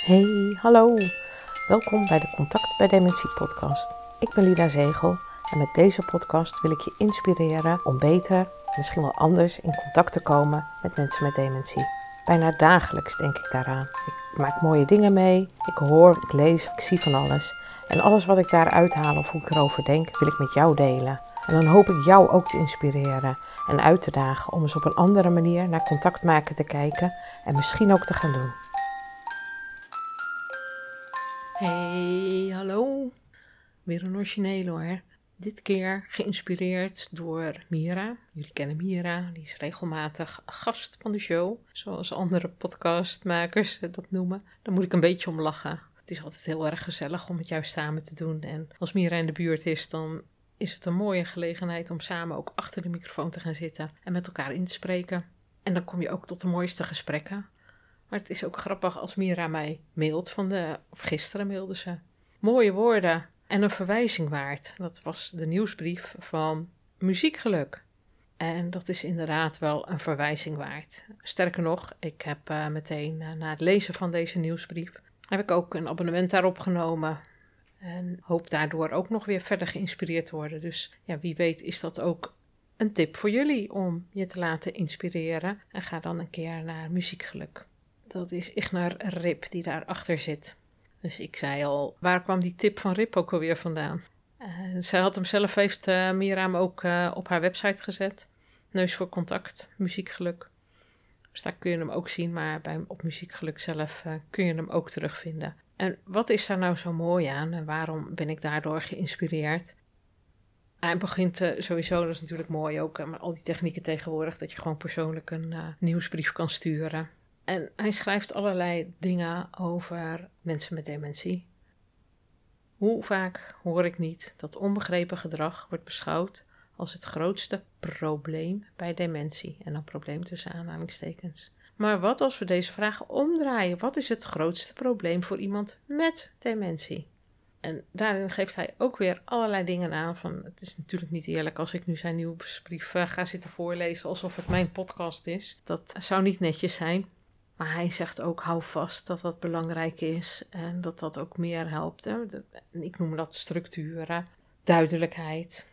Hey, hallo. Welkom bij de Contact bij Dementie podcast. Ik ben Lida Zegel en met deze podcast wil ik je inspireren om beter, misschien wel anders, in contact te komen met mensen met dementie. Bijna dagelijks denk ik daaraan. Ik maak mooie dingen mee, ik hoor, ik lees, ik zie van alles. En alles wat ik daaruit haal of hoe ik erover denk, wil ik met jou delen. En dan hoop ik jou ook te inspireren en uit te dagen om eens op een andere manier naar contact maken te kijken en misschien ook te gaan doen. Hey, hallo. Weer een originele hoor. Dit keer geïnspireerd door Mira. Jullie kennen Mira, die is regelmatig gast van de show, zoals andere podcastmakers dat noemen. Daar moet ik een beetje om lachen. Het is altijd heel erg gezellig om het juist samen te doen. En als Mira in de buurt is, dan is het een mooie gelegenheid om samen ook achter de microfoon te gaan zitten en met elkaar in te spreken. En dan kom je ook tot de mooiste gesprekken. Maar het is ook grappig als Mira mij mailt van de, of gisteren mailde ze, mooie woorden en een verwijzing waard. Dat was de nieuwsbrief van Muziekgeluk. En dat is inderdaad wel een verwijzing waard. Sterker nog, ik heb uh, meteen uh, na het lezen van deze nieuwsbrief, heb ik ook een abonnement daarop genomen. En hoop daardoor ook nog weer verder geïnspireerd te worden. Dus ja, wie weet is dat ook een tip voor jullie om je te laten inspireren. En ga dan een keer naar Muziekgeluk. Dat is Ignar Rip die daarachter zit. Dus ik zei al, waar kwam die tip van Rip ook alweer vandaan? Uh, zij had hem zelf, heeft uh, Miraam ook uh, op haar website gezet. Neus voor contact, muziekgeluk. Dus daar kun je hem ook zien, maar bij, op muziekgeluk zelf kun je hem ook terugvinden. En wat is daar nou zo mooi aan en waarom ben ik daardoor geïnspireerd? Hij begint sowieso, dat is natuurlijk mooi ook, maar al die technieken tegenwoordig, dat je gewoon persoonlijk een nieuwsbrief kan sturen. En hij schrijft allerlei dingen over mensen met dementie. Hoe vaak hoor ik niet dat onbegrepen gedrag wordt beschouwd als het grootste probleem bij dementie? En dan probleem tussen aanhalingstekens. Maar wat als we deze vraag omdraaien? Wat is het grootste probleem voor iemand met dementie? En daarin geeft hij ook weer allerlei dingen aan. Van, het is natuurlijk niet eerlijk als ik nu zijn nieuwsbrief ga zitten voorlezen alsof het mijn podcast is. Dat zou niet netjes zijn. Maar hij zegt ook: hou vast dat dat belangrijk is en dat dat ook meer helpt. Hè? Ik noem dat structuren, duidelijkheid.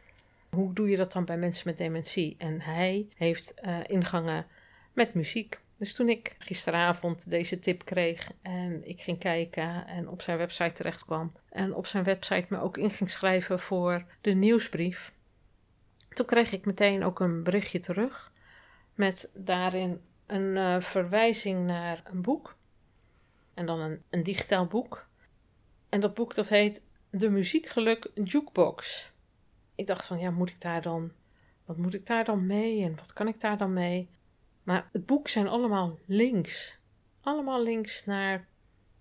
Hoe doe je dat dan bij mensen met dementie? En hij heeft uh, ingangen met muziek. Dus toen ik gisteravond deze tip kreeg en ik ging kijken en op zijn website terecht kwam en op zijn website me ook in ging schrijven voor de nieuwsbrief, toen kreeg ik meteen ook een berichtje terug met daarin een uh, verwijzing naar een boek. En dan een, een digitaal boek. En dat boek dat heet De Muziekgeluk Jukebox. Ik dacht van ja, moet ik daar dan, wat moet ik daar dan mee en wat kan ik daar dan mee? Maar het boek zijn allemaal links. Allemaal links naar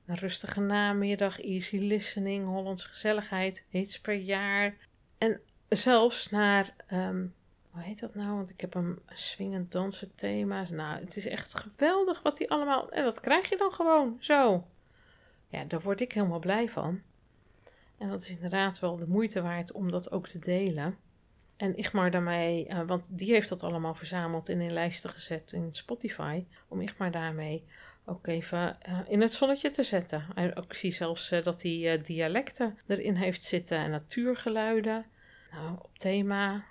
een rustige namiddag, easy listening, Hollands gezelligheid, iets per jaar. En zelfs naar um, hoe heet dat nou? Want ik heb een swingend dansen thema's. Nou, het is echt geweldig wat die allemaal. En dat krijg je dan gewoon zo. Ja, daar word ik helemaal blij van. En dat is inderdaad wel de moeite waard om dat ook te delen. En Igmar daarmee, uh, want die heeft dat allemaal verzameld en in lijsten gezet in Spotify. Om Igmar daarmee ook even uh, in het zonnetje te zetten. En ik zie zelfs dat hij dialecten erin heeft zitten en natuurgeluiden. Nou, op thema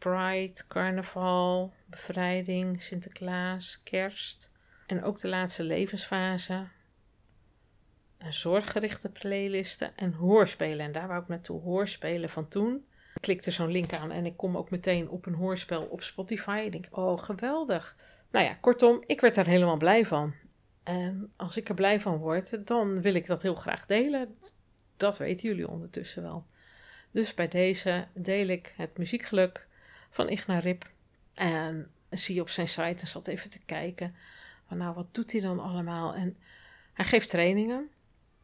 Pride, carnaval, bevrijding, Sinterklaas, kerst en ook de laatste levensfase. En zorggerichte playlisten en hoorspelen. En daar wou ik naartoe. Hoorspelen van toen. Ik klikte zo'n link aan en ik kom ook meteen op een hoorspel op Spotify. Ik denk, oh geweldig. Nou ja, kortom, ik werd daar helemaal blij van. En als ik er blij van word, dan wil ik dat heel graag delen. Dat weten jullie ondertussen wel. Dus bij deze deel ik het muziekgeluk van Igna Rip. En zie je op zijn site en zat even te kijken. Van nou, wat doet hij dan allemaal? En hij geeft trainingen.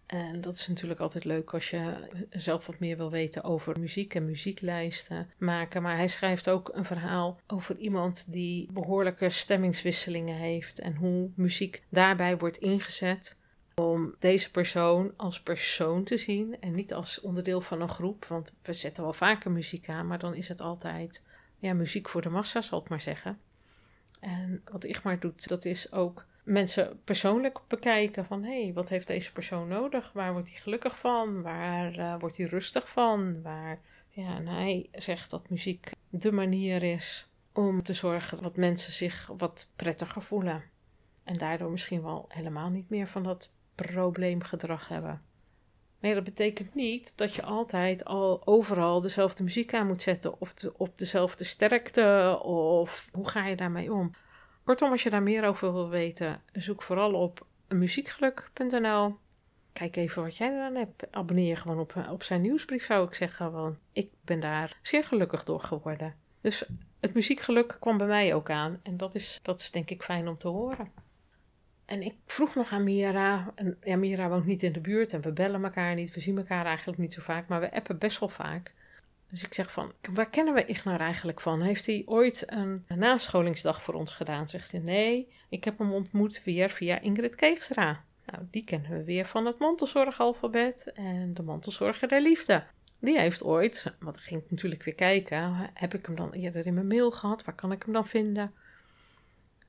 En dat is natuurlijk altijd leuk als je zelf wat meer wil weten over muziek en muzieklijsten maken. Maar hij schrijft ook een verhaal over iemand die behoorlijke stemmingswisselingen heeft en hoe muziek daarbij wordt ingezet. Om deze persoon als persoon te zien en niet als onderdeel van een groep. Want we zetten wel vaker muziek aan, maar dan is het altijd ja, muziek voor de massa, zal ik maar zeggen. En wat Igmar doet, dat is ook mensen persoonlijk bekijken van hé, hey, wat heeft deze persoon nodig? Waar wordt hij gelukkig van? Waar uh, wordt hij rustig van? Waar, ja, en hij zegt dat muziek de manier is om te zorgen dat mensen zich wat prettiger voelen. En daardoor misschien wel helemaal niet meer van dat probleemgedrag hebben. Maar dat betekent niet dat je altijd al overal dezelfde muziek aan moet zetten of op dezelfde sterkte of hoe ga je daarmee om. Kortom, als je daar meer over wil weten, zoek vooral op muziekgeluk.nl. Kijk even wat jij eraan hebt. Abonneer je gewoon op, op zijn nieuwsbrief, zou ik zeggen. Want ik ben daar zeer gelukkig door geworden. Dus het muziekgeluk kwam bij mij ook aan. En dat is, dat is denk ik fijn om te horen. En ik vroeg nog aan Mira. En Mira woont niet in de buurt en we bellen elkaar niet. We zien elkaar eigenlijk niet zo vaak, maar we appen best wel vaak. Dus ik zeg van, waar kennen we Ignar eigenlijk van? Heeft hij ooit een nascholingsdag voor ons gedaan? Zegt hij, nee, ik heb hem ontmoet weer via Ingrid Keegstra. Nou, die kennen we weer van het mantelzorgalfabet en de mantelzorger der liefde. Die heeft ooit, want ik ging natuurlijk weer kijken, heb ik hem dan eerder in mijn mail gehad? Waar kan ik hem dan vinden?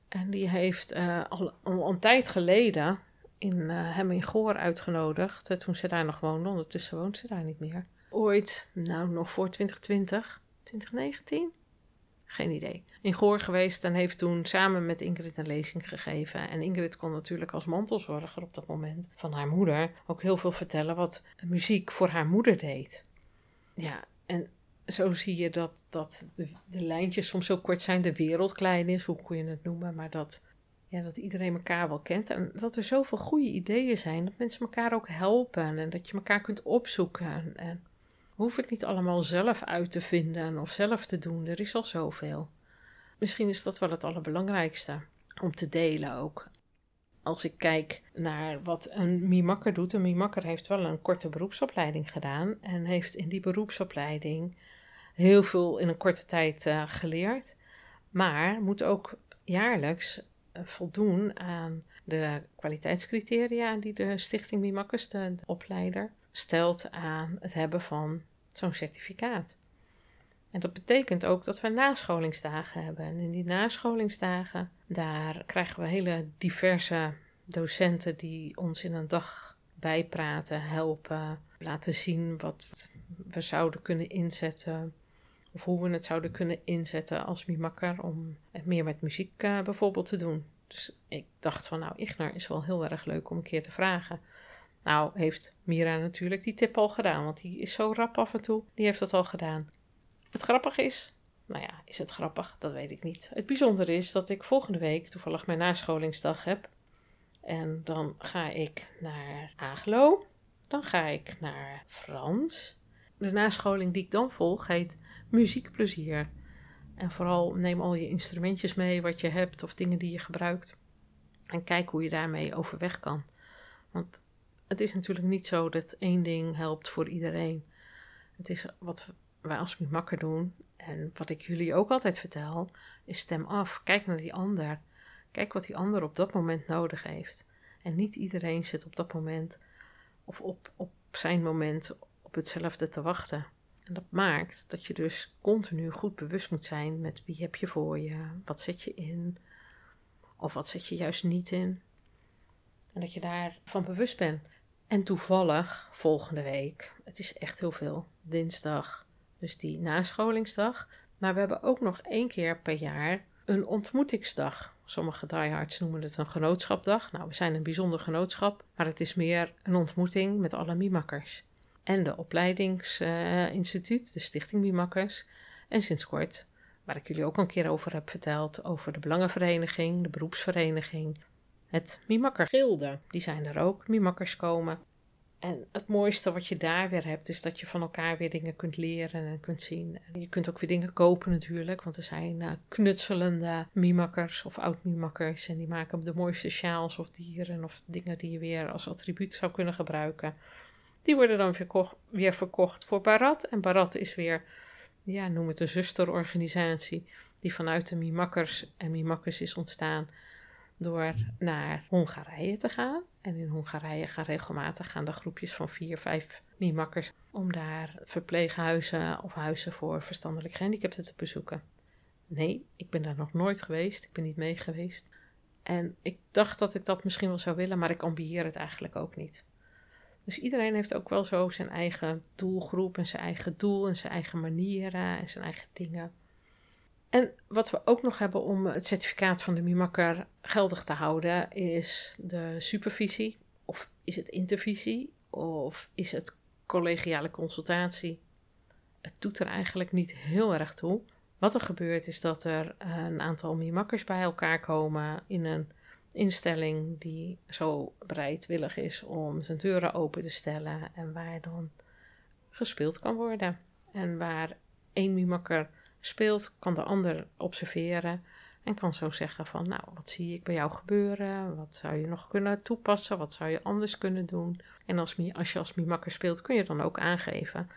En die heeft uh, al, een tijd geleden in, uh, hem in Goor uitgenodigd, uh, toen ze daar nog woonde. Ondertussen woont ze daar niet meer. Ooit, nou nog voor 2020, 2019? Geen idee. In Goor geweest en heeft toen samen met Ingrid een lezing gegeven. En Ingrid kon natuurlijk als mantelzorger op dat moment van haar moeder ook heel veel vertellen wat muziek voor haar moeder deed. Ja, en zo zie je dat, dat de, de lijntjes soms zo kort zijn, de wereld klein is, hoe kun je het noemen, maar dat, ja, dat iedereen elkaar wel kent. En dat er zoveel goede ideeën zijn, dat mensen elkaar ook helpen en dat je elkaar kunt opzoeken. En, hoef ik niet allemaal zelf uit te vinden of zelf te doen, er is al zoveel. Misschien is dat wel het allerbelangrijkste om te delen ook. Als ik kijk naar wat een Mimakker doet, een Mimakker heeft wel een korte beroepsopleiding gedaan en heeft in die beroepsopleiding heel veel in een korte tijd uh, geleerd. Maar moet ook jaarlijks uh, voldoen aan de kwaliteitscriteria die de Stichting Mimakkers, de, de opleider, stelt aan het hebben van zo'n certificaat. En dat betekent ook dat we nascholingsdagen hebben. En in die nascholingsdagen, daar krijgen we hele diverse docenten die ons in een dag bijpraten, helpen, laten zien wat we zouden kunnen inzetten of hoe we het zouden kunnen inzetten als Mimakker om meer met muziek uh, bijvoorbeeld te doen. Dus ik dacht van nou, Ignar is wel heel erg leuk om een keer te vragen. Nou, heeft Mira natuurlijk die tip al gedaan, want die is zo rap af en toe. Die heeft dat al gedaan. Het grappige is, nou ja, is het grappig? Dat weet ik niet. Het bijzondere is dat ik volgende week toevallig mijn nascholingsdag heb. En dan ga ik naar Aglo. Dan ga ik naar Frans. De nascholing die ik dan volg heet muziekplezier. En vooral neem al je instrumentjes mee wat je hebt of dingen die je gebruikt. En kijk hoe je daarmee overweg kan. Want het is natuurlijk niet zo dat één ding helpt voor iedereen. Het is wat wij als makker doen. En wat ik jullie ook altijd vertel, is stem af. Kijk naar die ander. Kijk wat die ander op dat moment nodig heeft. En niet iedereen zit op dat moment of op, op zijn moment op hetzelfde te wachten. En dat maakt dat je dus continu goed bewust moet zijn met wie heb je voor je, wat zet je in, of wat zet je juist niet in. En dat je daarvan bewust bent. En toevallig volgende week, het is echt heel veel, dinsdag, dus die nascholingsdag. Maar we hebben ook nog één keer per jaar een ontmoetingsdag. Sommige diehards noemen het een genootschapdag. Nou, we zijn een bijzonder genootschap, maar het is meer een ontmoeting met alle mimakkers en de opleidingsinstituut, de Stichting Mimakkers. En sinds kort, waar ik jullie ook een keer over heb verteld, over de Belangenvereniging, de beroepsvereniging, het Mimakker Gilde. Die zijn er ook, Mimakkers komen. En het mooiste wat je daar weer hebt, is dat je van elkaar weer dingen kunt leren en kunt zien. Je kunt ook weer dingen kopen natuurlijk, want er zijn uh, knutselende mimakkers of oud-mimakkers. En die maken de mooiste sjaals of dieren of dingen die je weer als attribuut zou kunnen gebruiken. Die worden dan weer verkocht voor Barat. En Barat is weer, ja, noem het een zusterorganisatie, die vanuit de Mimakkers en Mimakkers is ontstaan door naar Hongarije te gaan. En in Hongarije gaan regelmatig gaan de groepjes van vier, vijf Mimakkers om daar verpleeghuizen of huizen voor verstandelijk gehandicapten te bezoeken. Nee, ik ben daar nog nooit geweest. Ik ben niet mee geweest. En ik dacht dat ik dat misschien wel zou willen, maar ik ambieer het eigenlijk ook niet. Dus iedereen heeft ook wel zo zijn eigen doelgroep en zijn eigen doel en zijn eigen manieren en zijn eigen dingen. En wat we ook nog hebben om het certificaat van de MIMAKKER geldig te houden, is de supervisie. Of is het intervisie? Of is het collegiale consultatie? Het doet er eigenlijk niet heel erg toe. Wat er gebeurt is dat er een aantal MIMAKKERS bij elkaar komen in een instelling die zo bereidwillig is om zijn deuren open te stellen en waar dan gespeeld kan worden. En waar één mimakker speelt, kan de ander observeren en kan zo zeggen van, nou, wat zie ik bij jou gebeuren? Wat zou je nog kunnen toepassen? Wat zou je anders kunnen doen? En als, je als mimakker speelt, kun je dan ook aangeven,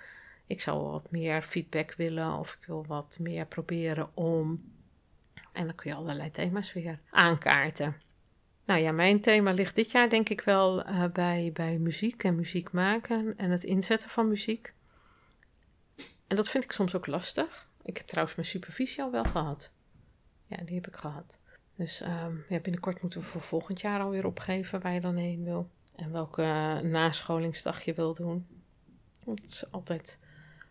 ik zou wat meer feedback willen of ik wil wat meer proberen om... En dan kun je allerlei thema's weer aankaarten. Nou ja, mijn thema ligt dit jaar denk ik wel uh, bij, bij muziek en muziek maken en het inzetten van muziek. En dat vind ik soms ook lastig. Ik heb trouwens mijn supervisie al wel gehad. Ja, die heb ik gehad. Dus um, ja, binnenkort moeten we voor volgend jaar alweer opgeven waar je dan heen wil. En welke uh, nascholingsdag je wil doen. Het is altijd,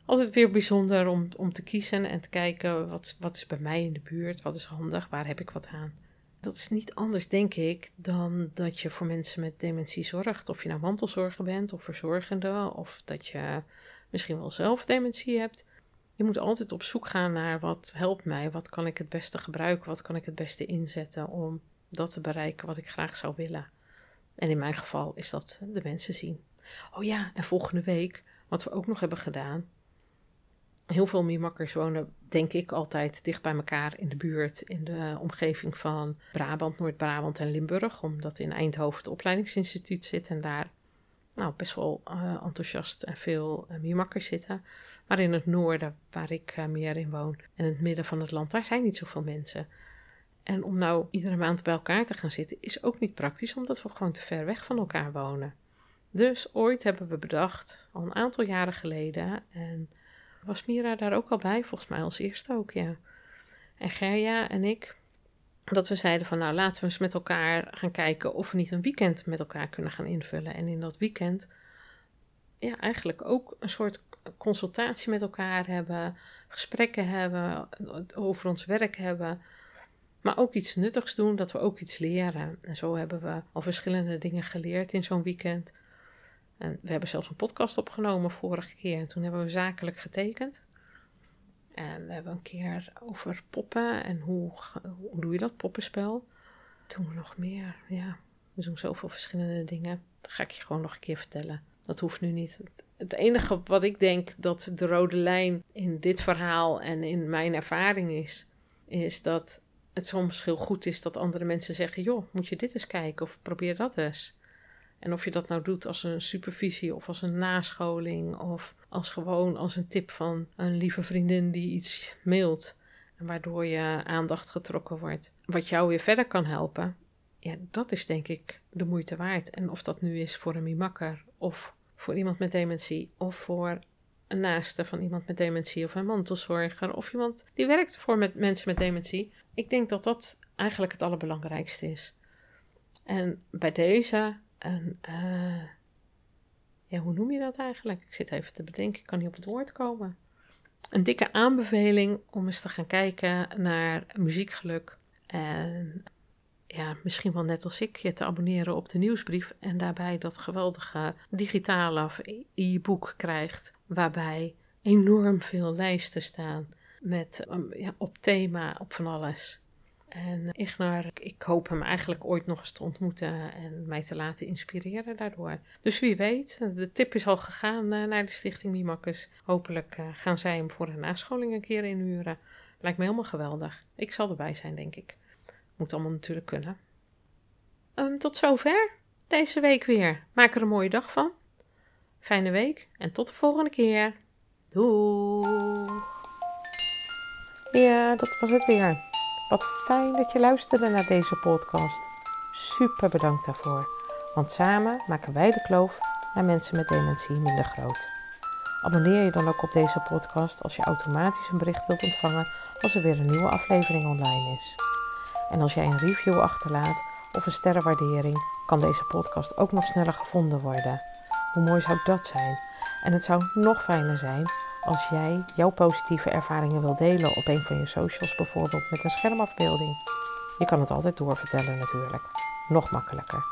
altijd weer bijzonder om, om te kiezen en te kijken wat, wat is bij mij in de buurt, wat is handig, waar heb ik wat aan. Dat is niet anders, denk ik, dan dat je voor mensen met dementie zorgt. Of je nou mantelzorger bent of verzorgende, of dat je misschien wel zelf dementie hebt. Je moet altijd op zoek gaan naar wat helpt mij, wat kan ik het beste gebruiken, wat kan ik het beste inzetten om dat te bereiken wat ik graag zou willen. En in mijn geval is dat de mensen zien. Oh ja, en volgende week, wat we ook nog hebben gedaan, heel veel Mimakkers wonen, denk ik, altijd dicht bij elkaar in de buurt, in de omgeving van Brabant, Noord-Brabant en Limburg, omdat in Eindhoven het opleidingsinstituut zit en daar nou, best wel uh, enthousiast en veel uh, zitten. Maar in het noorden, waar ik uh, meer in woon, en in het midden van het land, daar zijn niet zoveel mensen. En om nou iedere maand bij elkaar te gaan zitten, is ook niet praktisch, omdat we gewoon te ver weg van elkaar wonen. Dus ooit hebben we bedacht, al een aantal jaren geleden, en was Mira daar ook al bij? Volgens mij als eerste ook, ja. En Gerja en ik, dat we zeiden van nou laten we eens met elkaar gaan kijken of we niet een weekend met elkaar kunnen gaan invullen. En in dat weekend, ja, eigenlijk ook een soort consultatie met elkaar hebben, gesprekken hebben, over ons werk hebben. Maar ook iets nuttigs doen, dat we ook iets leren. En zo hebben we al verschillende dingen geleerd in zo'n weekend. En we hebben zelfs een podcast opgenomen vorige keer. En toen hebben we zakelijk getekend. En we hebben een keer over poppen en hoe, hoe doe je dat, poppenspel. Toen nog meer, ja, we doen zoveel verschillende dingen. Dat ga ik je gewoon nog een keer vertellen. Dat hoeft nu niet. Het, het enige wat ik denk dat de rode lijn in dit verhaal en in mijn ervaring is, is dat het soms heel goed is dat andere mensen zeggen: joh, moet je dit eens kijken of probeer dat eens. En of je dat nou doet als een supervisie of als een nascholing of als gewoon als een tip van een lieve vriendin die iets mailt. Waardoor je aandacht getrokken wordt. Wat jou weer verder kan helpen. Ja, dat is denk ik de moeite waard. En of dat nu is voor een mimakker of voor iemand met dementie of voor een naaste van iemand met dementie of een mantelzorger of iemand die werkt voor met mensen met dementie. Ik denk dat dat eigenlijk het allerbelangrijkste is. En bij deze en uh, ja, hoe noem je dat eigenlijk? Ik zit even te bedenken, ik kan niet op het woord komen. Een dikke aanbeveling om eens te gaan kijken naar muziekgeluk. En ja, misschien wel net als ik, je te abonneren op de nieuwsbrief. En daarbij dat geweldige digitale e-book krijgt. Waarbij enorm veel lijsten staan met um, ja, op thema, op van alles. En Ignar, ik hoop hem eigenlijk ooit nog eens te ontmoeten en mij te laten inspireren daardoor. Dus wie weet, de tip is al gegaan eh, naar de Stichting Mimakkes. Hopelijk eh, gaan zij hem voor een nascholing een keer inhuren. Lijkt me helemaal geweldig. Ik zal erbij zijn, denk ik. Moet allemaal natuurlijk kunnen. Um, tot zover deze week weer. Maak er een mooie dag van. Fijne week en tot de volgende keer. Doei. Ja, dat was het weer. Wat fijn dat je luisterde naar deze podcast. Super bedankt daarvoor, want samen maken wij de kloof naar mensen met dementie minder groot. Abonneer je dan ook op deze podcast als je automatisch een bericht wilt ontvangen als er weer een nieuwe aflevering online is. En als jij een review achterlaat, of een sterrenwaardering kan deze podcast ook nog sneller gevonden worden. Hoe mooi zou dat zijn? En het zou nog fijner zijn als jij jouw positieve ervaringen wil delen op een van je socials, bijvoorbeeld met een schermafbeelding. Je kan het altijd doorvertellen natuurlijk. Nog makkelijker.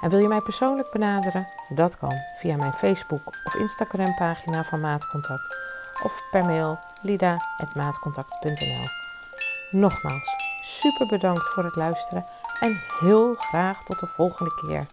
En wil je mij persoonlijk benaderen? Dat kan via mijn Facebook of Instagram pagina van Maatcontact of per mail lida.maatcontact.nl. Nogmaals, super bedankt voor het luisteren en heel graag tot de volgende keer.